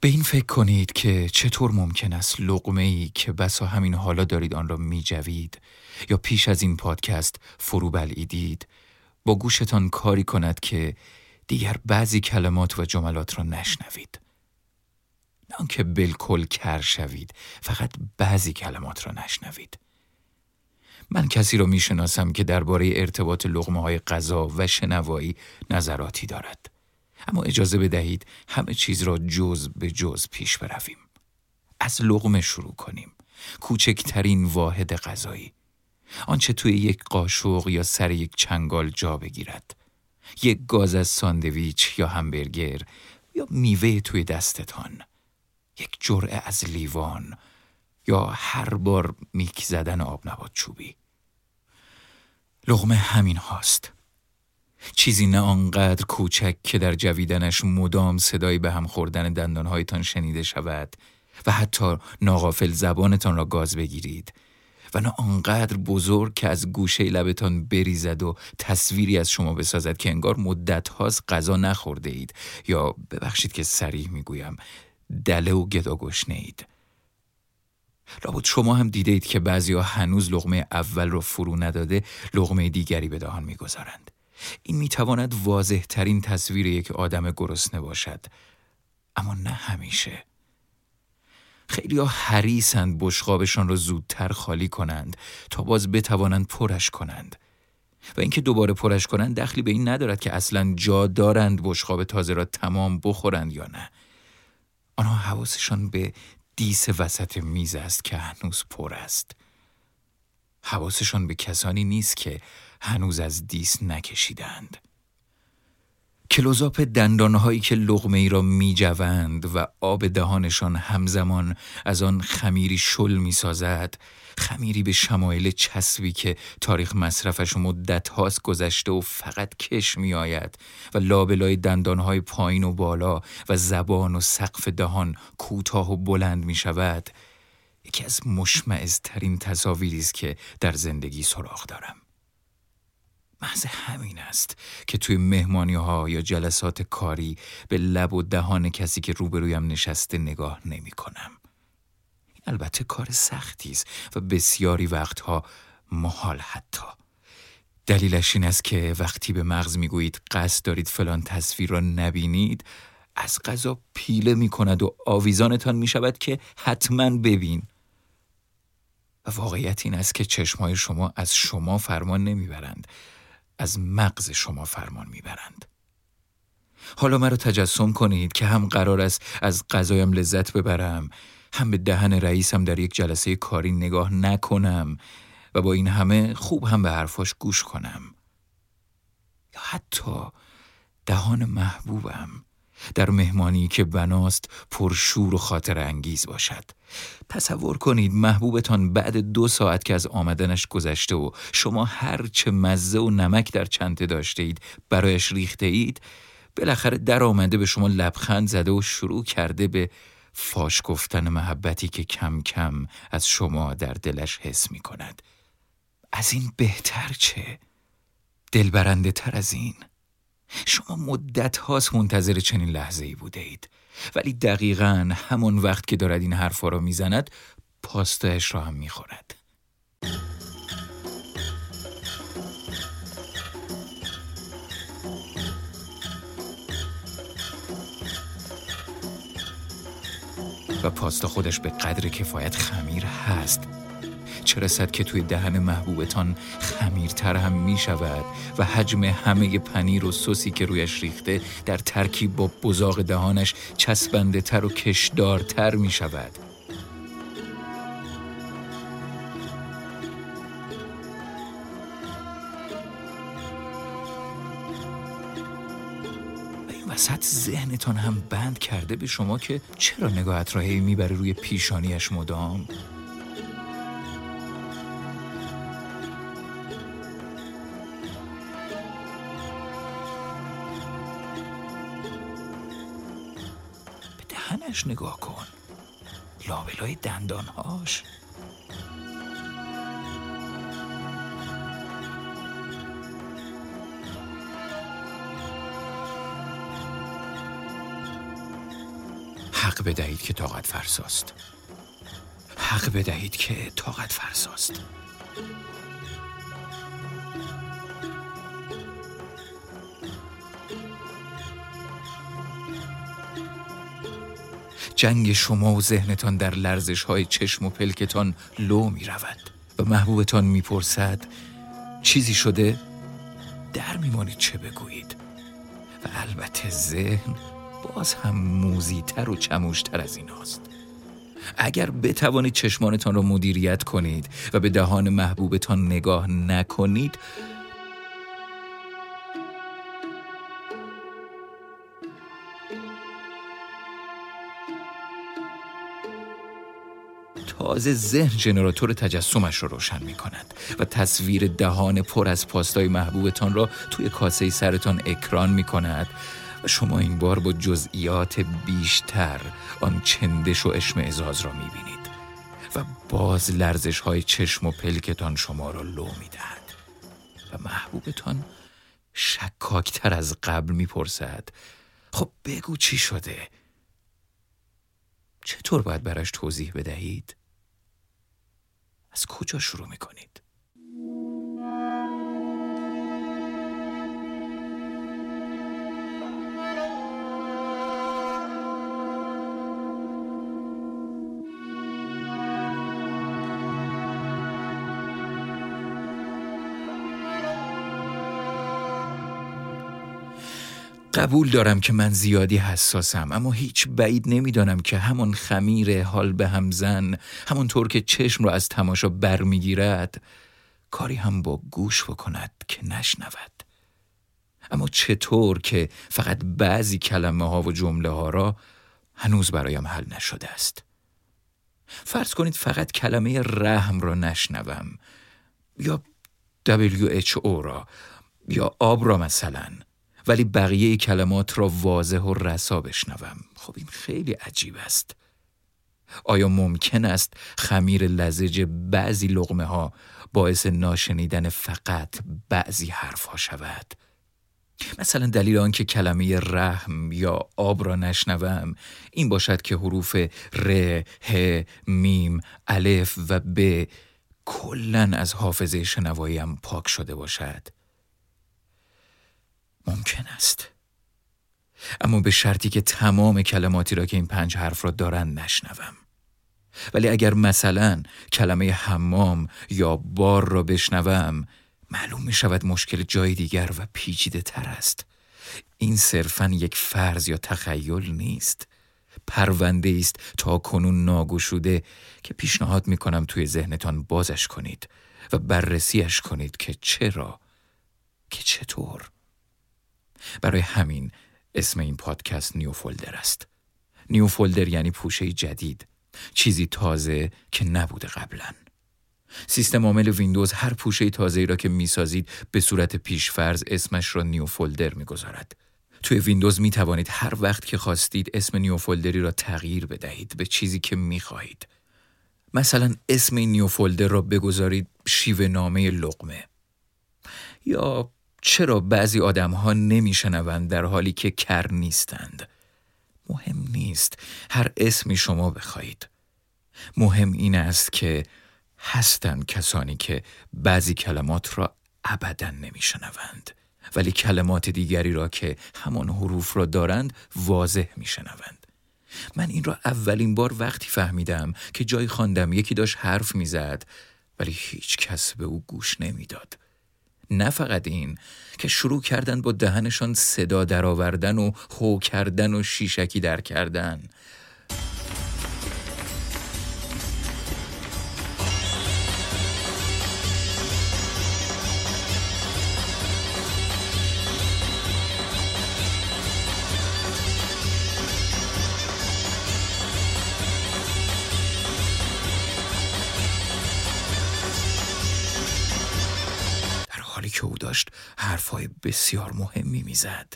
به این فکر کنید که چطور ممکن است لقمه ای که بسا همین حالا دارید آن را می جوید یا پیش از این پادکست فرو بلعیدید با گوشتان کاری کند که دیگر بعضی کلمات و جملات را نشنوید. نه آنکه بالکل کر شوید فقط بعضی کلمات را نشنوید. من کسی را می‌شناسم که درباره ارتباط لغمه های غذا و شنوایی نظراتی دارد. اما اجازه بدهید همه چیز را جز به جز پیش برویم. از لغمه شروع کنیم. کوچکترین واحد غذایی. آنچه توی یک قاشق یا سر یک چنگال جا بگیرد. یک گاز از ساندویچ یا همبرگر یا میوه توی دستتان. یک جرعه از لیوان یا هر بار میک زدن آب نبات چوبی. لغمه همین هاست. چیزی نه آنقدر کوچک که در جویدنش مدام صدایی به هم خوردن دندانهایتان شنیده شود و حتی ناغافل زبانتان را گاز بگیرید و نه آنقدر بزرگ که از گوشه لبتان بریزد و تصویری از شما بسازد که انگار مدت هاست غذا نخورده اید یا ببخشید که سریح می‌گویم دله و گدا اید لابد شما هم دیدید که بعضیا هنوز لغمه اول را فرو نداده لغمه دیگری به دهان می‌گذارند. این می‌تواند واضح ترین تصویر یک آدم گرسنه باشد اما نه همیشه. خیلی ها حریصند بشقابشان را زودتر خالی کنند تا باز بتوانند پرش کنند. و اینکه دوباره پرش کنند دخلی به این ندارد که اصلا جا دارند بشقاب تازه را تمام بخورند یا نه. آنها حواسشان به دیس وسط میز است که هنوز پر است. حواسشان به کسانی نیست که هنوز از دیس نکشیدند. کلوزاپ دندانهایی که لغمه ای را می جوند و آب دهانشان همزمان از آن خمیری شل می سازد خمیری به شمایل چسبی که تاریخ مصرفش مدت هاست گذشته و فقط کش می آید و لابلای دندانهای پایین و بالا و زبان و سقف دهان کوتاه و بلند می شود یکی از مشمعزترین تصاویری است که در زندگی سراغ دارم محض همین است که توی مهمانی ها یا جلسات کاری به لب و دهان کسی که روبرویم نشسته نگاه نمی کنم. البته کار سختی است و بسیاری وقتها محال حتی. دلیلش این است که وقتی به مغز می‌گویید قصد دارید فلان تصویر را نبینید از غذا پیله می کند و آویزانتان می شود که حتما ببین و واقعیت این است که چشمهای شما از شما فرمان نمی‌برند از مغز شما فرمان می‌برند. حالا مرا تجسم کنید که هم قرار است از غذایم لذت ببرم هم به دهن رئیسم در یک جلسه کاری نگاه نکنم و با این همه خوب هم به حرفاش گوش کنم. یا حتی دهان محبوبم. در مهمانی که بناست پرشور و خاطر انگیز باشد. تصور کنید محبوبتان بعد دو ساعت که از آمدنش گذشته و شما هر چه مزه و نمک در چنته داشته اید برایش ریخته اید بالاخره در آمده به شما لبخند زده و شروع کرده به فاش گفتن محبتی که کم کم از شما در دلش حس می کند از این بهتر چه؟ دلبرنده تر از این. شما مدت هاست منتظر چنین لحظه ای بوده اید ولی دقیقا همون وقت که دارد این حرفا را می‌زند پاستایش را هم می‌خورد. و پاستا خودش به قدر کفایت خمیر هست. چه رسد که توی دهن محبوبتان خمیرتر هم می شود و حجم همه پنیر و سوسی که رویش ریخته در ترکیب با بزاق دهانش چسبنده تر و کشدارتر می شود؟ وسط ذهنتان هم بند کرده به شما که چرا نگاهت را هی می‌بره روی پیشانیش مدام؟ دهنش نگاه کن. لابلای دندانهاش. حق بدهید که طاقت فرساست. حق بدهید که طاقت فرساست. جنگ شما و ذهنتان در لرزش های چشم و پلکتان لو می رود و محبوبتان می پرسد چیزی شده؟ در میمانید چه بگویید و البته ذهن باز هم موزیتر و چموشتر از این هاست. اگر بتوانید چشمانتان را مدیریت کنید و به دهان محبوبتان نگاه نکنید تازه ذهن جنراتور تجسمش رو روشن می کند و تصویر دهان پر از پاستای محبوبتان را توی کاسه سرتان اکران می کند و شما این بار با جزئیات بیشتر آن چندش و ازاز را می بینید و باز لرزش های چشم و پلکتان شما را لو می دهد و محبوبتان شکاکتر از قبل می پرسد خب بگو چی شده؟ چطور باید براش توضیح بدهید؟ از کجا شروع می‌کنید؟ قبول دارم که من زیادی حساسم اما هیچ بعید نمی‌دانم که همون خمیر حال به همزن همونطور که چشم را از تماشا برمیگیرد کاری هم با گوش بکند که نشنود. اما چطور که فقط بعضی کلمه ها و جمله ها را هنوز برایم حل نشده است. فرض کنید فقط کلمه رحم را نشنوم یا WHO را یا آب را مثلا. ولی بقیه کلمات را واضح و رسا بشنوم. خب این خیلی عجیب است. آیا ممکن است خمیر لزج بعضی لغمه ها باعث ناشنیدن فقط بعضی حرف ها شود؟ مثلا دلیل آنکه کلمه رحم یا آب را نشنوم این باشد که حروف ر، ه، میم، الف و ب کلا از حافظه شنواییم پاک شده باشد. ممکن است. اما به شرطی که تمام کلماتی را که این پنج حرف را دارند نشنوم. ولی اگر مثلا کلمه حمام یا بار را بشنوم معلوم می شود مشکل جای دیگر و پیچیده تر است. این صرفا یک فرض یا تخیل نیست. پرونده است تا کنون ناگشوده که پیشنهاد می کنم توی ذهنتان بازش کنید و بررسیش کنید که چرا که چطور. برای همین اسم این پادکست New Folder است. New Folder یعنی پوشه جدید چیزی تازه که نبوده قبلا. سیستم عامل ویندوز هر پوشه تازه را که می‌سازید به صورت پیشفرض اسمش را New Folder می‌گذارد. توی ویندوز می توانید هر وقت که خواستید اسم نیو فولدری را تغییر بدهید به چیزی که می خواهید. مثلا اسم نیو فولدر را بگذارید شیوه نامه لقمه. یا چرا بعضی آدم ها نمی شنوند در حالی که کر نیستند؟ مهم نیست هر اسمی شما بخواهید. مهم این است که هستند کسانی که بعضی کلمات را ابدا نمیشنوند ولی کلمات دیگری را که همان حروف را دارند واضح میشنوند من این را اولین بار وقتی فهمیدم که جای خواندم یکی داشت حرف می‌زد ولی هیچ کس به او گوش نمی‌داد نه فقط این که شروع کردن با دهنشان صدا درآوردن و هو کردن و شیشکی در کردن. که او داشت حرفهای بسیار مهمی می‌زد.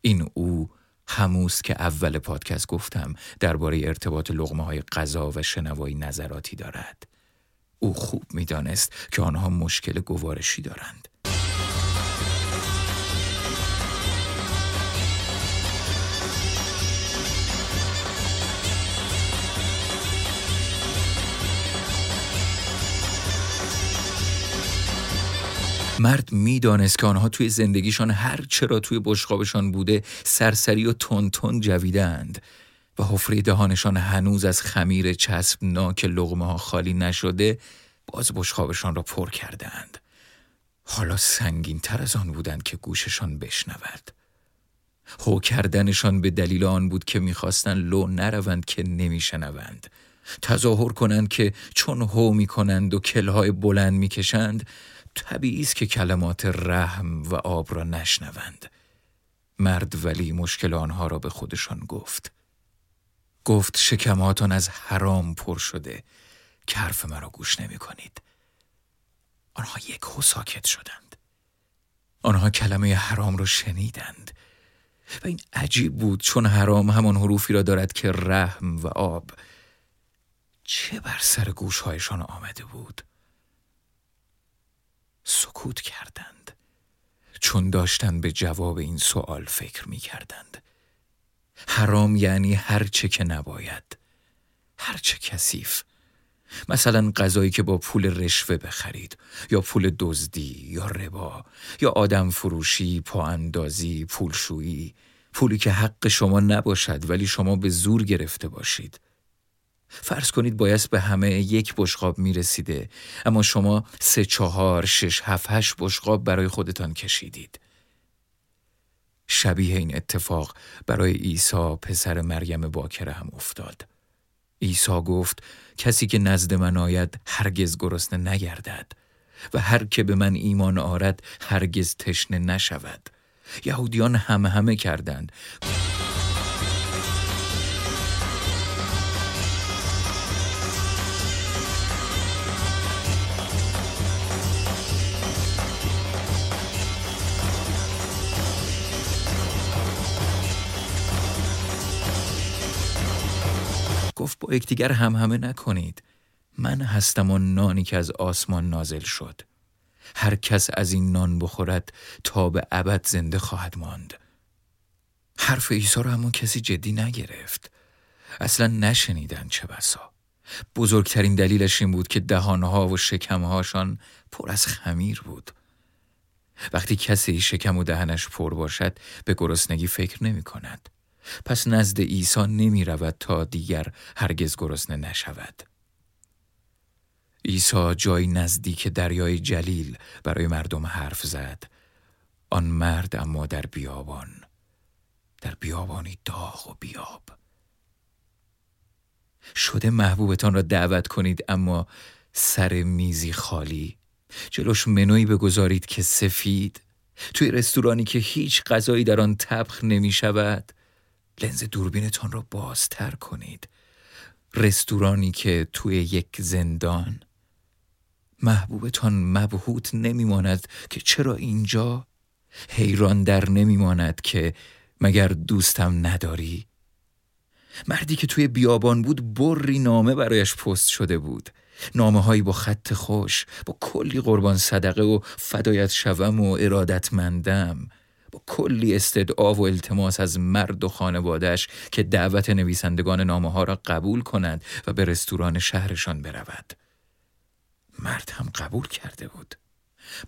این او هموست که اول پادکست گفتم درباره ارتباط لغمه های غذا و شنوایی نظراتی دارد. او خوب می‌دانست که آنها مشکل گوارشی دارند. مرد می‌دانست که آنها توی زندگیشان هر چرا توی بشقابشان بوده سرسری و تون تون جویدند و حفره دهانشان هنوز از خمیر چسبناک لغمه ها خالی نشده باز بشخابشان را پر کردند. حالا سنگین تر از آن بودند که گوششان بشنود. هو کردنشان به دلیل آن بود که می‌خواستند لو نروند که نمیشنوند. تظاهر کنند که چون هو می‌کنند و کلهای بلند می‌کشند طبیعی است که کلمات رحم و آب را نشنوند. مرد ولی مشکل آنها را به خودشان گفت. گفت شکماتان از حرام پر شده. که حرف مرا گوش نمی کنید. آنها یک هو ساکت شدند. آنها کلمه حرام را شنیدند. و این عجیب بود چون حرام همان حروفی را دارد که رحم و آب چه بر سر گوشهایشان آمده بود. سکوت کردند. چون داشتند به جواب این سوال فکر می کردند حرام یعنی هر چه که نباید. هر چه کثیف. مثلا غذایی که با پول رشوه بخرید یا پول دزدی یا ربا یا آدم فروشی پا اندازی پولشویی. پولی که حق شما نباشد ولی شما به زور گرفته باشید. فرض کنید بایست به همه یک بشقاب می رسیده اما شما سه چهار شش هفت هشت بشقاب برای خودتان کشیدید. شبیه این اتفاق برای عیسی پسر مریم باکره هم افتاد. عیسی گفت کسی که نزد من آید هرگز گرسنه نگردد و هر که به من ایمان آرد هرگز تشنه نشود. یهودیان همه همه کردند. گفت با یکدیگر هم همه نکنید. من هستم آن نانی که از آسمان نازل شد. هر کس از این نان بخورد تا به ابد زنده خواهد ماند. حرف عیسی را همون کسی جدی نگرفت. اصلا نشنیدن چه بسا. بزرگترین دلیلش این بود که دهانها و شکمهاشان پر از خمیر بود. وقتی کسی شکم و دهنش پر باشد به گرسنگی فکر نمی کند پس نزد عیسی نمی رود تا دیگر هرگز گرسنه نشود. عیسی جای نزدیک دریای جلیل برای مردم حرف زد. آن مرد اما در بیابان. در بیابانی داغ و بیاب. شده محبوبتان را دعوت کنید اما سر میزی خالی جلوش منوی بگذارید که سفید توی رستورانی که هیچ غذایی در آن تبخ نمی شود لنز دوربینتان را بازتر کنید. رستورانی که توی یک زندان محبوبتان مبهوت نمیماند که چرا اینجا؟ حیران در نمیماند که مگر دوستم نداری؟ مردی که توی بیابان بود بری نامه برایش پست شده بود. نامه هایی با خط خوش با کلی قربان صدقه و فدایت شوم و ارادتمندم. با کلی استدعا و التماس از مرد و خانوادش که دعوت نویسندگان نامه ها را قبول کنند و به رستوران شهرشان برود. مرد هم قبول کرده بود.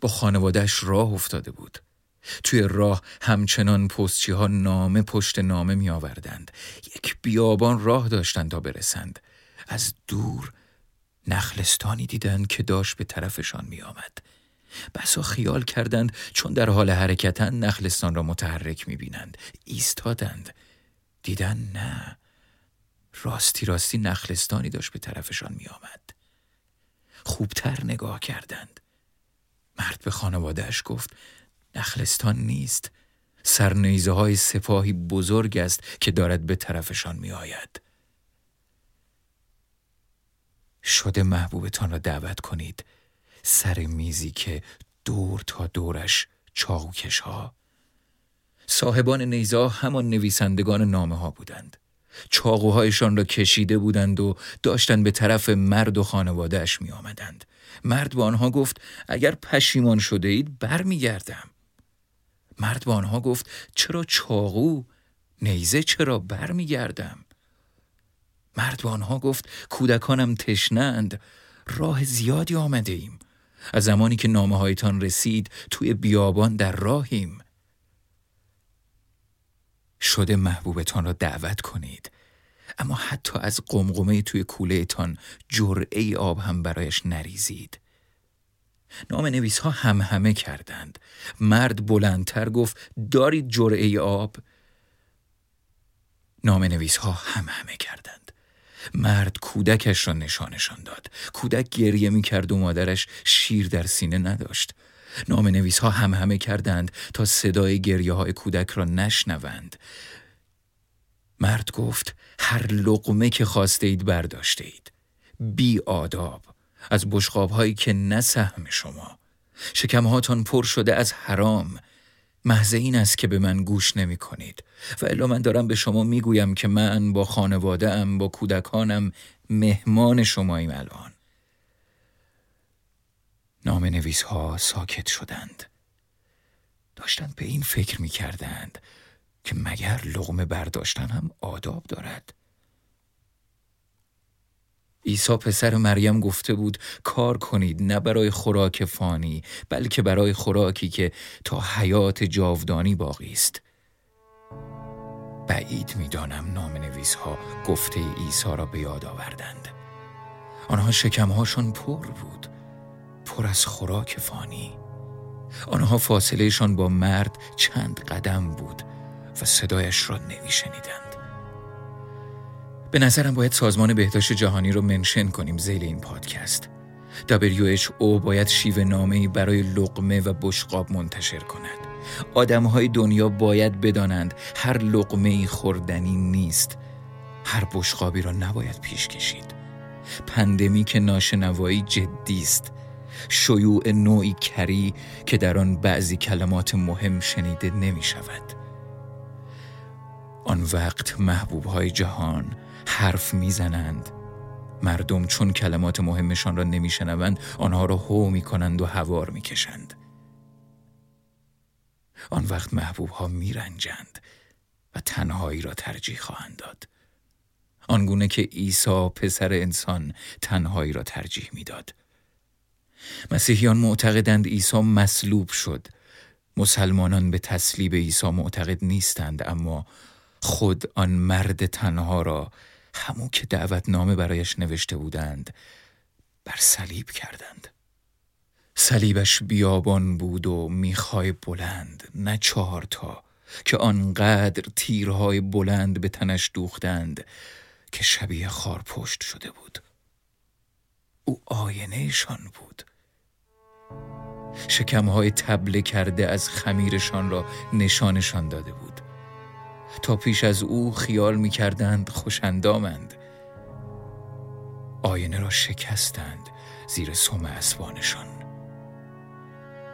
با خانوادش راه افتاده بود. توی راه همچنان پستچی ها نامه پشت نامه می آوردند. یک بیابان راه داشتند تا برسند. از دور نخلستانی دیدند که داشت به طرفشان می آمد. بسا خیال کردند چون در حال حرکتن نخلستان را متحرک می‌بینند. ایستادند. دیدن نه. راستی راستی نخلستانی داشت به طرفشان میآمد. خوبتر نگاه کردند. مرد به خانوادهش گفت نخلستان نیست. سرنیزه های سپاهی بزرگ است که دارد به طرفشان می آید. شده محبوبتان را دعوت کنید. سر میزی که دور تا دورش چاوکش ها صاحبان نیزا همان نویسندگان نامه ها بودند. چاقوهایشان را کشیده بودند و داشتند به طرف مرد و خانوادهش می آمدند. مرد به آنها گفت اگر پشیمان شده اید برمیگردم. مرد به آنها گفت چرا چاقو؟ نیزه چرا برمیگردم؟ مرد به آنها گفت کودکانم تشنند راه زیادی آمده ایم از زمانی که نامه هایتان رسید توی بیابان در راهیم. شده محبوبتان را دعوت کنید. اما حتی از قمقمه توی کوله تان جرعه آب هم برایش نریزید. نام نویس ها هم همه کردند. مرد بلندتر گفت دارید جرعه آب؟ نام نویس ها هم همه کردند. مرد کودکش را نشانشان داد. کودک گریه می کرد و مادرش شیر در سینه نداشت. نام نویس ها هم همه کردند تا صدای گریه های کودک را نشنوند. مرد گفت هر لقمه که خواسته اید برداشته اید بی آداب. از بشقاب هایی که نه سهم شما. شکمهاتان پر شده از حرام. محض این است که به من گوش نمی کنید. و الا من دارم به شما می گویم که من با خانواده ام با کودکانم مهمان شماییم الان. نام نویس ها ساکت شدند. داشتند به این فکر می کردند که مگر لغمه برداشتن هم آداب دارد. عیسی پسر مریم گفته بود کار کنید نه برای خوراک فانی بلکه برای خوراکی که تا حیات جاودانی باقی است. بعید می‌دانم نام نویس ها گفته عیسی را به یاد آوردند. آنها شکمهاشون پر بود پر از خوراک فانی. آنها فاصلهشان با مرد چند قدم بود و صدایش را نمیشنیدند به نظرم باید سازمان بهداشت جهانی رو منشن کنیم زیل این پادکست. WHO باید شیوه نامه برای لقمه و بشقاب منتشر کند. آدمهای دنیا باید بدانند هر لقمه خوردنی نیست. هر بشقابی را نباید پیش کشید. پندمی که ناشنوایی جدی است. شیوع نوعی کری که در آن بعضی کلمات مهم شنیده نمی شود آن وقت محبوب های جهان حرف می‌زنند. مردم چون کلمات مهمشان را نمیشنوند آنها را هو می‌کنند و هوار می‌کشند. آن وقت محبوب ها میرنجند و تنهایی را ترجیح خواهند داد. آنگونه که عیسی پسر انسان تنهایی را ترجیح می‌داد. مسیحیان معتقدند عیسی مصلوب شد. مسلمانان به تسلیب عیسی معتقد نیستند اما خود آن مرد تنها را همون که دعوتنامه برایش نوشته بودند بر صلیب کردند. صلیبش بیابان بود و میخای بلند نه چهار تا که آنقدر تیرهای بلند به تنش دوختند که شبیه خار پشت شده بود. او آینهشان بود. شکمهای تبله کرده از خمیرشان را نشانشان داده بود. تا پیش از او خیال می کردند خوشندامند آینه را شکستند زیر سم اسبانشان.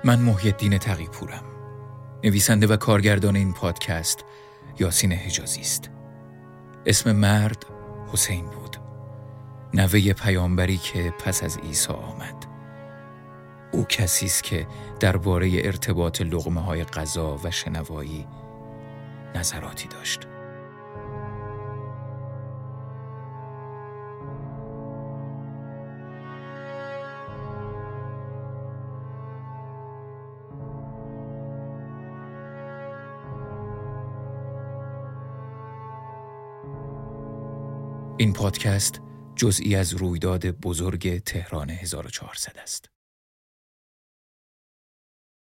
من محی الدین تقی پورم نویسنده و کارگردان این پادکست یاسین حجازی است. اسم مرد حسین بود. نوه پیامبری که پس از عیسی آمد. او کسی است که درباره ارتباط لغمه های غذا و شنوایی نظراتی داشت این پادکست جزئی از رویداد بزرگ تهران 1400 است.